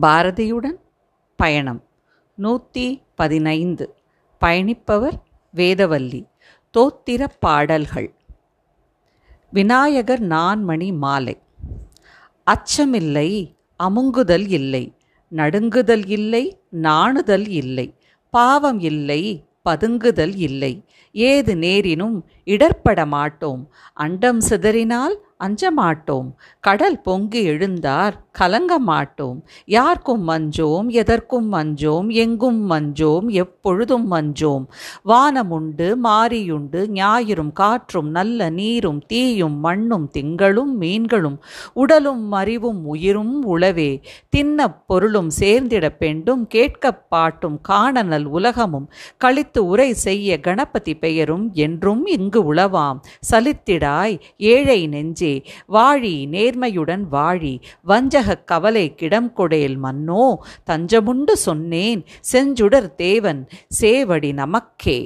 பாரதியுடன் பயணம். நூற்றி பதினைந்து. பயணிப்பவர் வேதவல்லி. தோத்திர பாடல்கள். விநாயகர் நான்மணி மாலை. அச்சமில்லை அமுங்குதல் இல்லை. நடுங்குதல் இல்லை நாணுதல் இல்லை. பாவம் இல்லை பதுங்குதல் இல்லை. ஏது நேரினும் இடர்பட மாட்டோம் அண்டம் சிதறினால் அஞ்ச மாட்டோம் கடல் பொங்கி எழுந்தார் கலங்க மாட்டோம் யார்க்கும் மஞ்சோம் எதற்கும் மஞ்சோம் எங்கும் மஞ்சோம் எப்பொழுதும் மஞ்சோம். வானமுண்டு மாரியுண்டு ஞாயிறும் காற்றும் நல்ல நீரும் தீயும் மண்ணும் திங்களும் மீன்களும் உடலும் அறிவும் உயிரும் உளவே. தின்னப் பொருளும் சேர்ந்திட பெண்டும் கேட்கப் பாட்டும் காணநல் உலகமும் கழித்து உரை செய்ய கணபதி பெயரும் என்றும் இங்கு உளவாம். சலித்திடாய் ஏழை நெஞ்சே வாழி நேர்மையுடன் வாழி வஞ்சகக் கவலை கிடம் கொடேல் மன்னோ தஞ்சமுண்டு சொன்னேன் செஞ்சுடர் தேவன் சேவடி நமக்கே.